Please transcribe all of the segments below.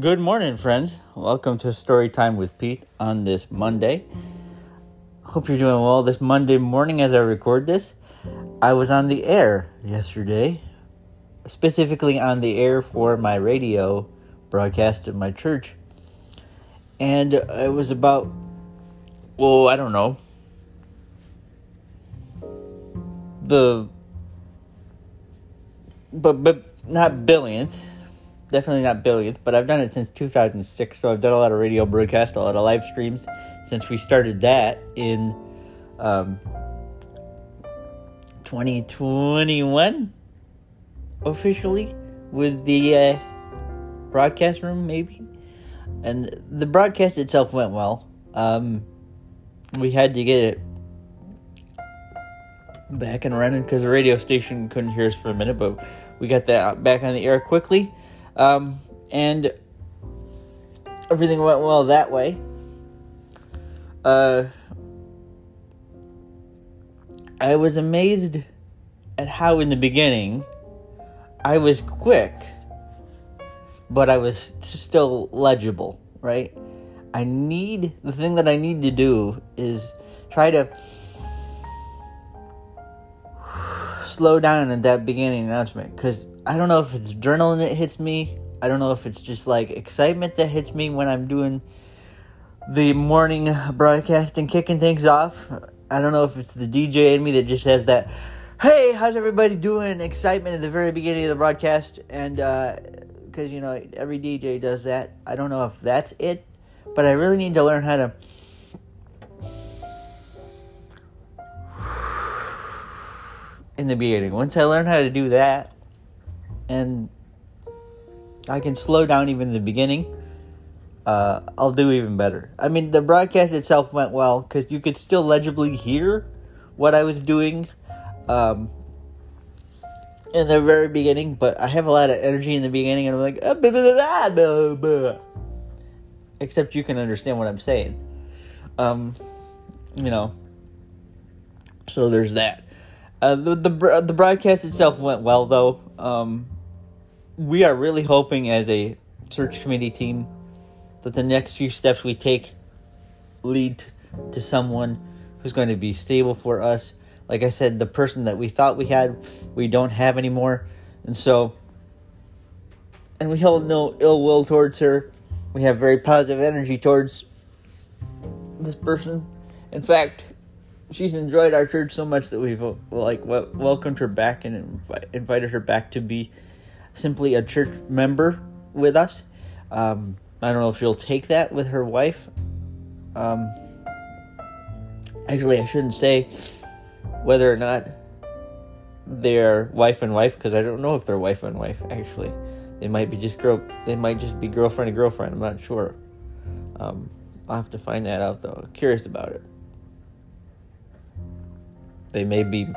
Good morning, friends. Welcome to Story Time with Pete on this Monday. Hope you're doing well this Monday morning as I record this. I was on the air yesterday, specifically on the air for my radio broadcast at my church. And it was about, well, I don't know, the, but, but not billionth definitely not billionth, but I've done it since 2006. So I've done a lot of radio broadcasts, a lot of live streams since we started that in um, 2021 officially with the uh, broadcast room, maybe. And the broadcast itself went well. Um, we had to get it back and running because the radio station couldn't hear us for a minute, but we got that back on the air quickly. Um, and everything went well that way. Uh, I was amazed at how, in the beginning, I was quick, but I was still legible, right? I need the thing that I need to do is try to slow down in that beginning announcement because I don't know if it's adrenaline that hits me. I don't know if it's just like excitement that hits me when I'm doing the morning broadcast and kicking things off. I don't know if it's the DJ in me that just has that, hey, how's everybody doing? Excitement at the very beginning of the broadcast. And because, uh, you know, every DJ does that. I don't know if that's it, but I really need to learn how to. In the beginning. Once I learn how to do that, and I can slow down even in the beginning, uh, I'll do even better. I mean, the broadcast itself went well because you could still legibly hear what I was doing um, in the very beginning, but I have a lot of energy in the beginning, and I'm like, ah, blah, blah, blah, blah, except you can understand what I'm saying. Um, you know, so there's that. Uh, the, the the broadcast itself went well though. Um, we are really hoping as a search committee team that the next few steps we take lead to someone who's going to be stable for us. Like I said, the person that we thought we had, we don't have anymore. And so, and we hold no ill will towards her. We have very positive energy towards this person. In fact, she's enjoyed our church so much that we've like welcomed her back and invited her back to be simply a church member with us. Um, I don't know if she'll take that with her wife. Um, actually, I shouldn't say whether or not they're wife and wife because I don't know if they're wife and wife. Actually, they might be just girl. They might just be girlfriend and girlfriend. I'm not sure. Um, I'll have to find that out though. Curious about it. They may be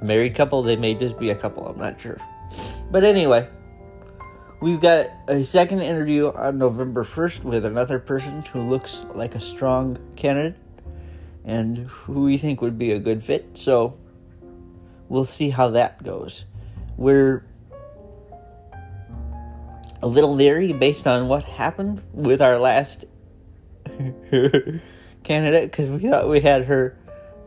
married couple. They may just be a couple. I'm not sure. But anyway. We've got a second interview on November 1st with another person who looks like a strong candidate and who we think would be a good fit. So we'll see how that goes. We're a little leery based on what happened with our last candidate because we thought we had her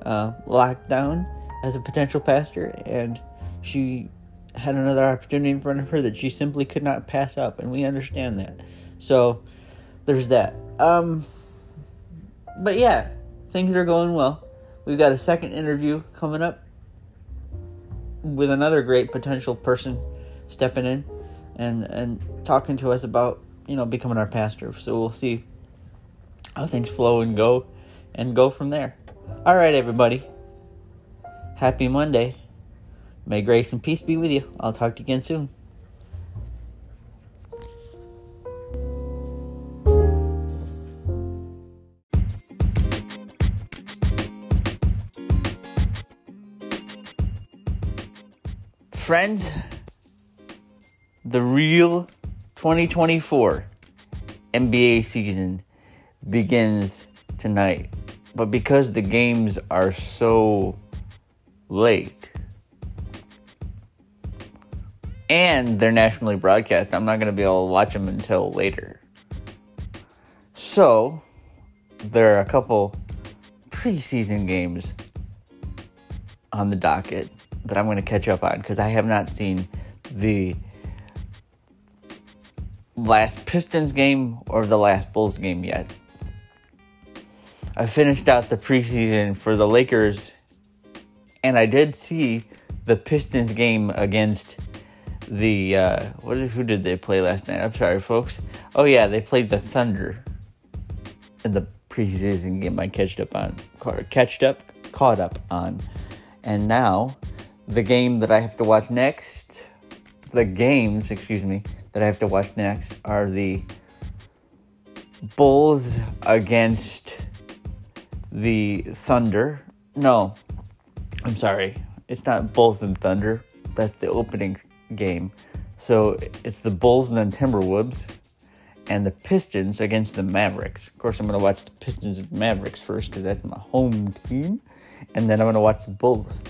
uh, locked down as a potential pastor and she had another opportunity in front of her that she simply could not pass up, and we understand that. So there's that. Um, but yeah, things are going well. We've got a second interview coming up with another great potential person stepping in and and talking to us about you know becoming our pastor. So we'll see how things flow and go, and go from there. All right, everybody. Happy Monday. May grace and peace be with you. I'll talk to you again soon. Friends, the real 2024 NBA season begins tonight. But because the games are so late, and they're nationally broadcast. I'm not going to be able to watch them until later. So, there are a couple preseason games on the docket that I'm going to catch up on because I have not seen the last Pistons game or the last Bulls game yet. I finished out the preseason for the Lakers, and I did see the Pistons game against the uh, what who did they play last night? I'm sorry, folks. Oh yeah, they played the Thunder in the preseason game. I catched up on, catched up, caught up on, and now the game that I have to watch next, the games, excuse me, that I have to watch next are the Bulls against the Thunder. No, I'm sorry. It's not Bulls and Thunder. That's the opening game. So it's the Bulls and Timberwolves and the Pistons against the Mavericks. Of course, I'm going to watch the Pistons and Mavericks first because that's my home team. And then I'm going to watch the Bulls.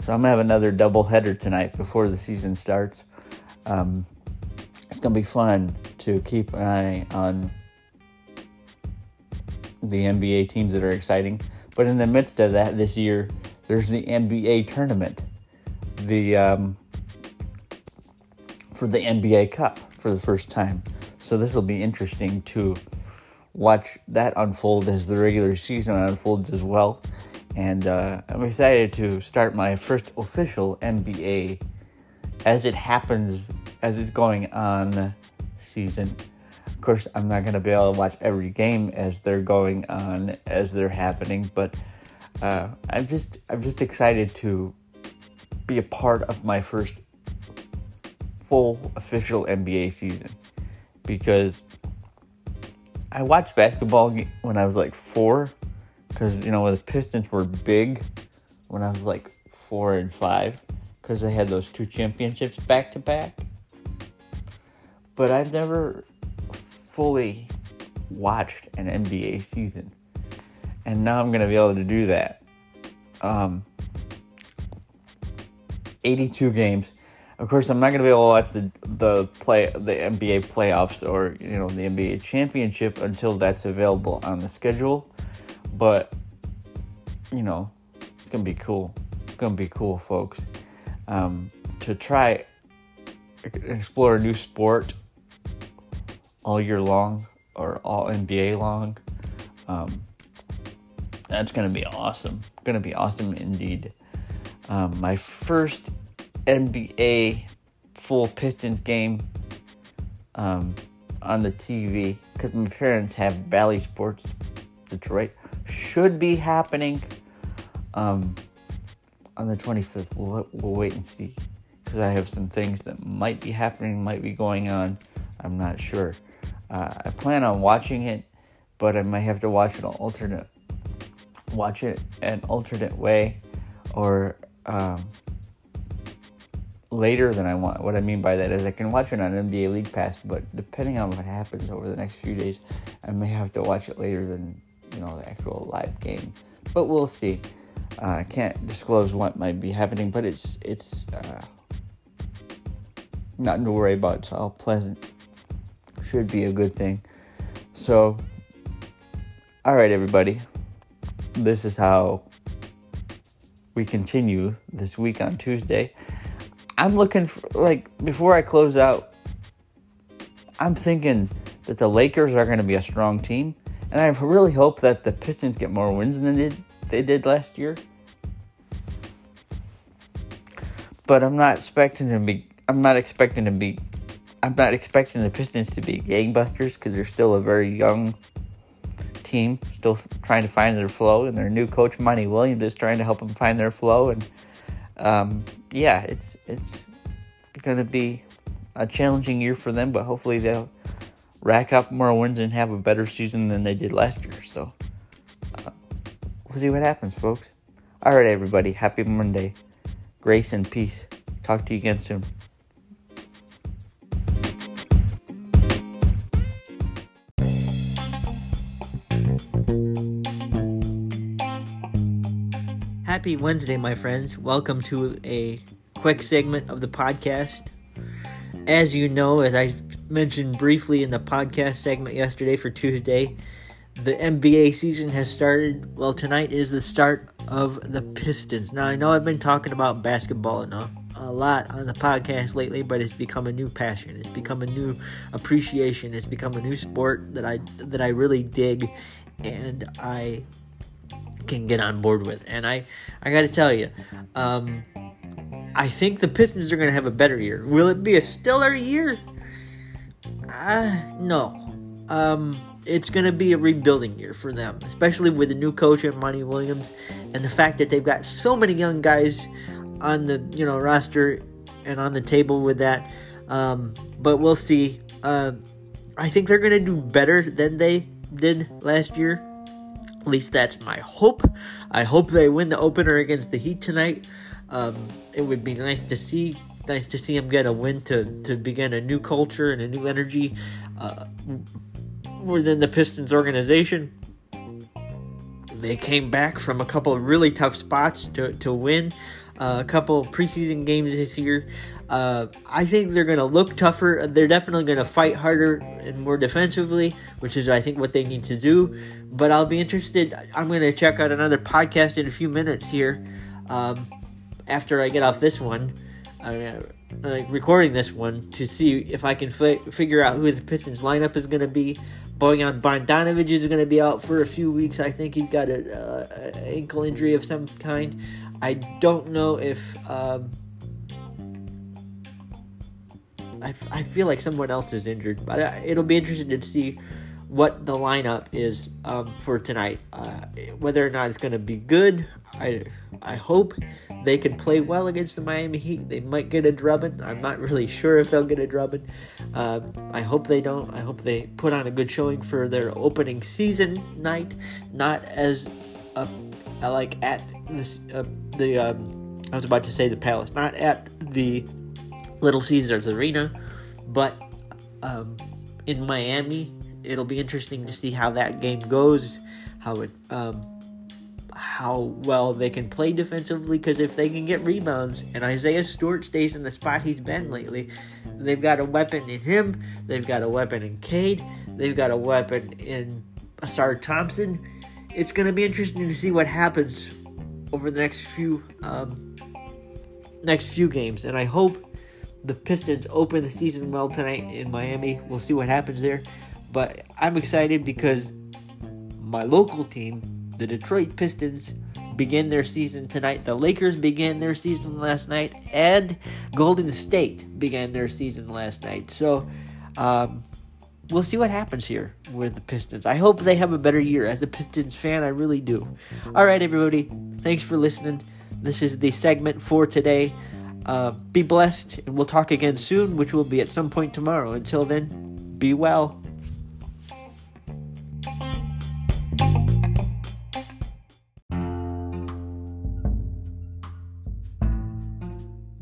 So I'm going to have another double header tonight before the season starts. Um, it's going to be fun to keep an eye on the NBA teams that are exciting. But in the midst of that, this year, there's the NBA tournament. The um, for the NBA Cup for the first time. So this will be interesting to watch that unfold as the regular season unfolds as well. And uh, I'm excited to start my first official NBA as it happens, as it's going on season. Of course, I'm not going to be able to watch every game as they're going on, as they're happening, but uh, I'm just I'm just excited to be a part of my first full official NBA season because I watched basketball when I was like four because you know the Pistons were big when I was like four and five because they had those two championships back to back. But I've never fully watched an NBA season, and now I'm gonna be able to do that. Um, 82 games of course, I'm not going to be able to watch the the play the NBA playoffs or you know the NBA championship until that's available on the schedule. But you know, it's gonna be cool. It's gonna be cool, folks. Um, to try explore a new sport all year long or all NBA long. Um, that's gonna be awesome. Gonna be awesome indeed. Um, my first NBA full Pistons game um, on the TV because my parents have Bally Sports Detroit. Should be happening um, on the 25th. We'll, we'll wait and see because I have some things that might be happening, might be going on. I'm not sure. Uh, I plan on watching it, but I might have to watch it an alternate, watch it an alternate way, or um, later than I want. What I mean by that is I can watch it on NBA League Pass, but depending on what happens over the next few days, I may have to watch it later than you know the actual live game. But we'll see. Uh, I can't disclose what might be happening, but it's it's uh, nothing to worry about. It's all pleasant. Should be a good thing. So, all right, everybody. This is how we continue this week on Tuesday. I'm looking for, like, before I close out, I'm thinking that the Lakers are going to be a strong team. And I really hope that the Pistons get more wins than they did, they did last year. But I'm not expecting to be. I'm not expecting to be. I'm not expecting the Pistons to be gangbusters because they're still a very young team, still trying to find their flow, and their new coach Monty Williams is trying to help them find their flow. And um, yeah, it's it's going to be a challenging year for them, but hopefully they'll rack up more wins and have a better season than they did last year. So uh, we'll see what happens, folks. All right, everybody. Happy Monday. Grace and peace. Talk to you again soon. Happy Wednesday, my friends. Welcome to a quick segment of the podcast. As you know, as I mentioned briefly in the podcast segment yesterday for Tuesday, the NBA season has started. Well, tonight is the start of the Pistons. Now, I know I've been talking about basketball enough a lot on the podcast lately, but it's become a new passion. It's become a new appreciation. It's become a new sport that I that I really dig, and I can get on board with. And I I got to tell you, um, I think the Pistons are going to have a better year. Will it be a stellar year? Uh, no. Um, it's going to be a rebuilding year for them, especially with the new coach and Monty Williams, and the fact that they've got so many young guys on the you know roster and on the table with that. Um, but we'll see. Uh, I think they're going to do better than they did last year. At least that's my hope. I hope they win the opener against the Heat tonight. Um, it would be nice to see. Nice to see them get a win to, to begin a new culture and a new energy uh, within the Pistons organization. They came back from a couple of really tough spots to, to win uh, a couple preseason games this year. Uh, I think they're going to look tougher. They're definitely going to fight harder and more defensively, which is, I think, what they need to do. But I'll be interested. I'm going to check out another podcast in a few minutes here um, after I get off this one, uh, like recording this one, to see if I can fi- figure out who the Pistons lineup is going to be. Bojan Bogdanovic is going to be out for a few weeks. I think he's got an ankle injury of some kind. I don't know if. Um, I, I feel like someone else is injured, but I, it'll be interesting to see what the lineup is um, for tonight. Uh, whether or not it's going to be good, I I hope they can play well against the Miami Heat. They might get a drubbing. I'm not really sure if they'll get a drubbing. Uh, I hope they don't. I hope they put on a good showing for their opening season night, not as a like at this uh, the um, I was about to say the Palace, not at the Little Caesars Arena, but um, in Miami. It'll be interesting to see how that game goes, how it um, how well they can play defensively. Because if they can get rebounds and Isaiah Stewart stays in the spot he's been lately, they've got a weapon in him. They've got a weapon in Cade. They've got a weapon in Ausar Thompson. It's going to be interesting to see what happens over the next few um, next few games, and I hope the Pistons open the season well tonight in Miami. We'll see what happens there, but I'm excited because my local team, the Detroit Pistons, begin their season tonight. The Lakers began their season last night, and Golden State began their season last night. So, um, we'll see what happens here with the Pistons. I hope they have a better year. As a Pistons fan, I really do. All right, everybody. Thanks for listening. This is the segment for today. Uh, be blessed, and we'll talk again soon, which will be at some point tomorrow. Until then, be well.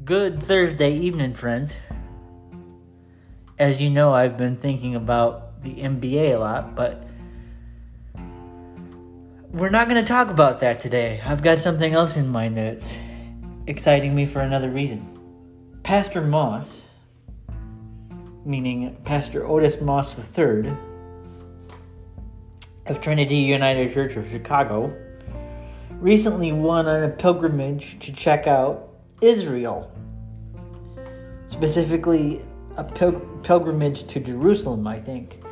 Good Thursday evening, friends. As you know, I've been thinking about the NBA a lot, but we're not going to talk about that today. I've got something else in mind that's exciting me for another reason. Pastor Moss, meaning Pastor Otis Moss III of Trinity United Church of Chicago, recently went on a pilgrimage to check out Israel specifically a pil- pilgrimage to Jerusalem, I think.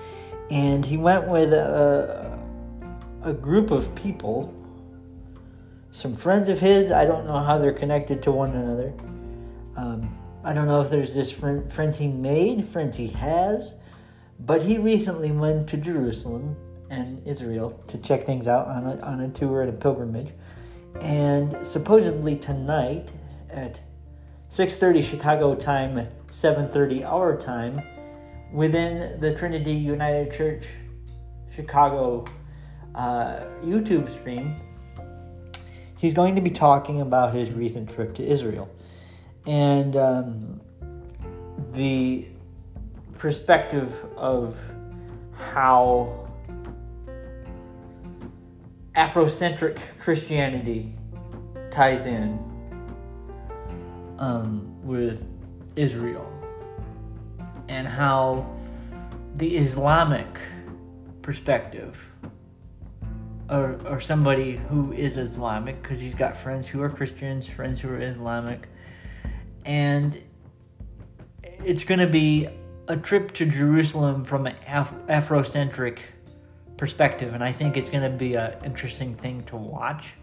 And he went with a, a group of people, some friends of his. I don't know how they're connected to one another. Um, I don't know if there's just friend, friends he made, friends he has, but he recently went to Jerusalem and Israel to check things out on a, on a tour and a pilgrimage. And supposedly tonight at 6:30 Chicago time, 7:30 our time, within the Trinity United Church Chicago uh, YouTube stream. He's going to be talking about his recent trip to Israel. And um, the perspective of how Afrocentric Christianity ties in um, with Israel and how the Islamic perspective or, or somebody who is Islamic because he's got friends who are Christians, friends who are Islamic, and it's going to be a trip to Jerusalem from an Af- Afrocentric perspective, and I think it's going to be an interesting thing to watch.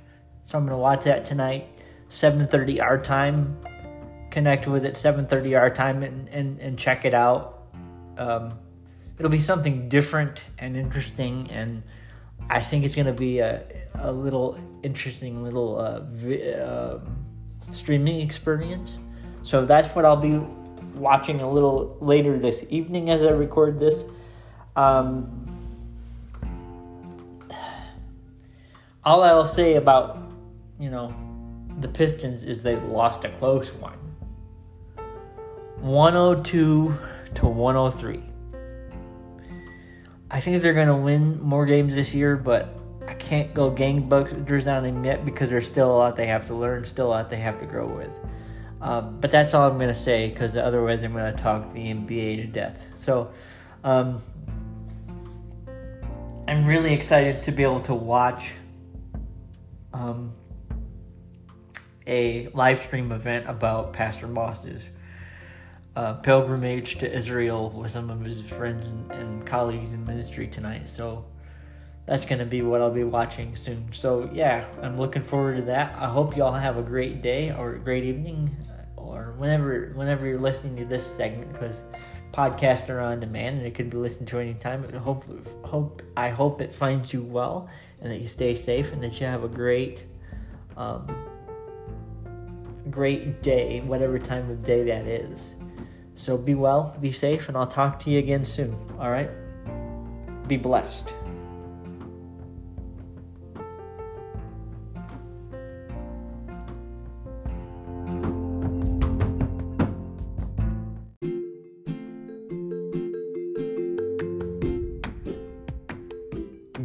So I'm going to watch that tonight, 7:30 our time. Connect with it 7:30 our time and, and, and check it out. Um, it'll be something different and interesting, and I think it's going to be a, a little interesting little uh, vi- um, streaming experience. So that's what I'll be watching a little later this evening as I record this. Um, all I'll say about, you know, the Pistons is they lost a close one 102 to 103. I think they're going to win more games this year, but I can't go gangbusters on them yet because there's still a lot they have to learn, still a lot they have to grow with. Um, but that's all I'm going to say because otherwise I'm going to talk the NBA to death. So um, I'm really excited to be able to watch um, a live stream event about Pastor Moss's uh, pilgrimage to Israel with some of his friends and, and colleagues in ministry tonight. So that's going to be what I'll be watching soon. So yeah, I'm looking forward to that. I hope y'all have a great day or a great evening or whenever whenever you're listening to this segment because podcasts are on demand and it can be listened to anytime. I hope hope I hope it finds you well and that you stay safe and that you have a great um, great day, whatever time of day that is. So be well, be safe, and I'll talk to you again soon. All right? Be blessed.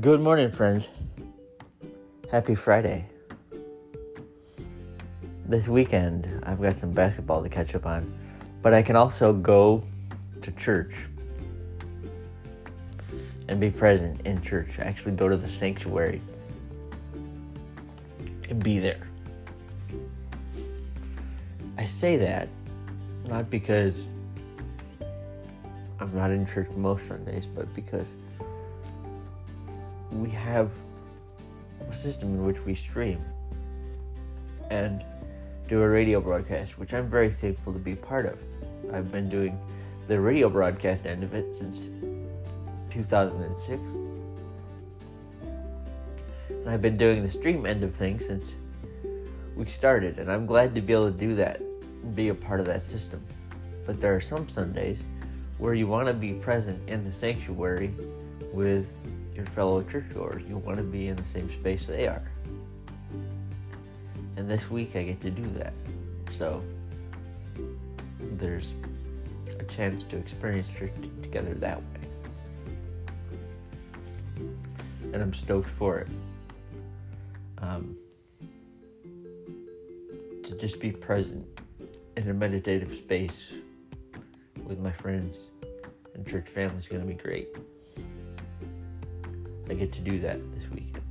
Good morning, friends. Happy Friday. This weekend, I've got some basketball to catch up on, but I can also go to church and be present in church. Actually, go to the sanctuary and be there. I say that not because I'm not in church most Sundays, but because we have a system in which we stream and do a radio broadcast, which I'm very thankful to be part of. I've been doing the radio broadcast end of it since 2006. And I've been doing the stream end of things since we started, and I'm glad to be able to do that be a part of that system. But there are some Sundays where you want to be present in the sanctuary with your fellow churchgoers. You want to be in the same space they are. And this week I get to do that. So there's a chance to experience church together that way. And I'm stoked for it. Um, to just be present in a meditative space with my friends and church family is going to be great. I get to do that this weekend.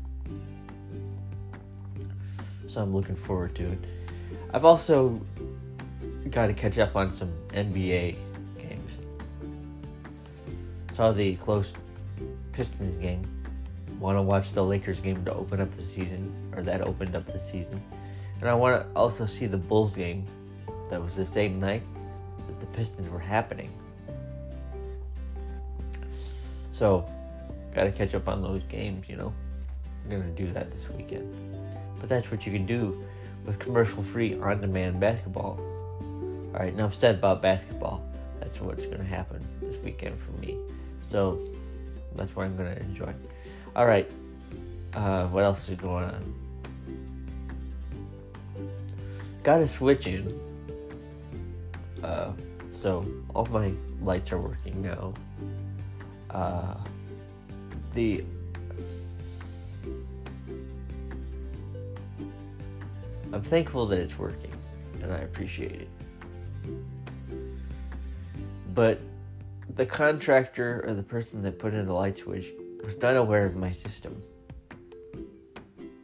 So I'm looking forward to it. I've also got to catch up on some NBA games. Saw the close Pistons game. Want to watch the Lakers game to open up the season, or that opened up the season. And I want to also see the Bulls game that was the same night that the Pistons were happening. So, got to catch up on those games, you know. I'm going to do that this weekend. But that's what you can do with commercial free on demand basketball. All right, enough said about basketball. That's what's going to happen this weekend for me. So, that's what I'm going to enjoy. All right, uh, what else is going on? Got a switch in. Uh, so, all my lights are working now. Uh, the I'm thankful that it's working and I appreciate it. But the contractor or the person that put in the light switch was not aware of my system.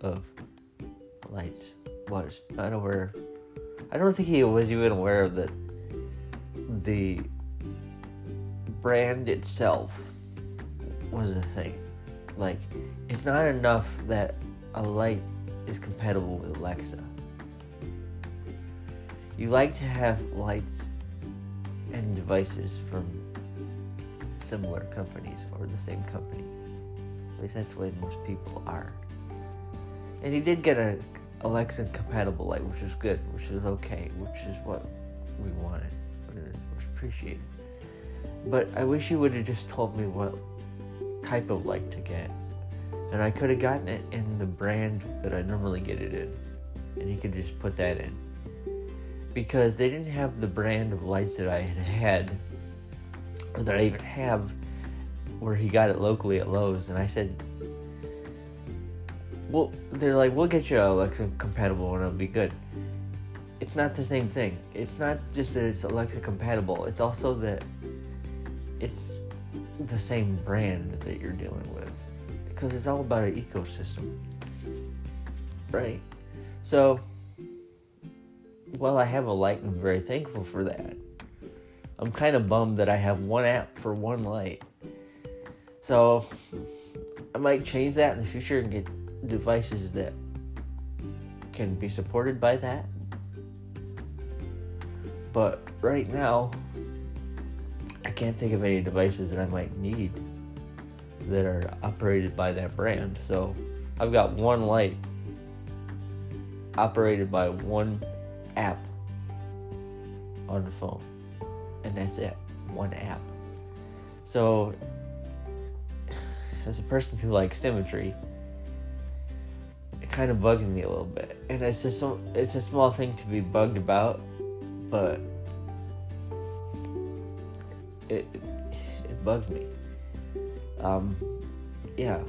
of lights was not aware. I don't think he was even aware of the the brand itself was a thing. Like, it's not enough that a light is compatible with Alexa. You like to have lights and devices from similar companies or the same company. At least that's the way most people are. And he did get a Alexa compatible light, which was good, which was okay, which is what we wanted, which appreciated. But I wish he would have just told me what type of light to get. And I could have gotten it in the brand that I normally get it in. And he could just put that in. Because they didn't have the brand of lights that I had had, or that I even have, where he got it locally at Lowe's. And I said, well, they're like, we'll get you a Alexa compatible and it'll be good. It's not the same thing. It's not just that it's Alexa compatible, it's also that it's the same brand that you're dealing with because it's all about an ecosystem right so while i have a light and i'm very thankful for that. I'm kind of bummed that i have one app for one light. So i might change that in the future and get devices that can be supported by that. But right now I can't think of any devices that I might need that are operated by that brand. So I've got one light operated by one app on the phone, and that's it. One app. So, as a person who likes symmetry, it kind of bugs me a little bit, and it's just so, it's a small thing to be bugged about, but it it bugs me. Um, yeah.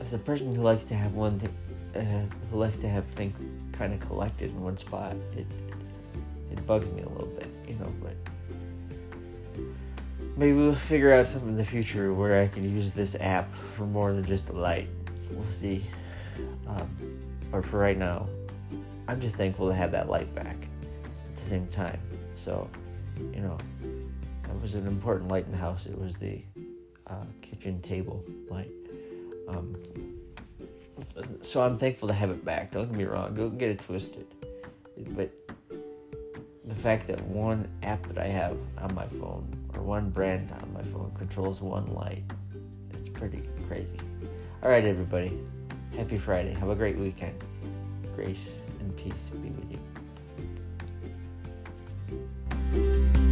As a person who likes to have one thing, uh, who likes to have things kind of collected in one spot, it it bugs me a little bit, you know. But maybe we'll figure out something in the future where I can use this app for more than just a light. We'll see. Um, but for right now, I'm just thankful to have that light back at the same time. So you know, that was an important light in the house. It was the uh, kitchen table light. Um, so I'm thankful to have it back. Don't get me wrong. Don't get it twisted. But the fact that one app that I have on my phone or one brand on my phone controls one light, it's pretty crazy. All right, everybody. Happy Friday. Have a great weekend. Grace and peace be with you.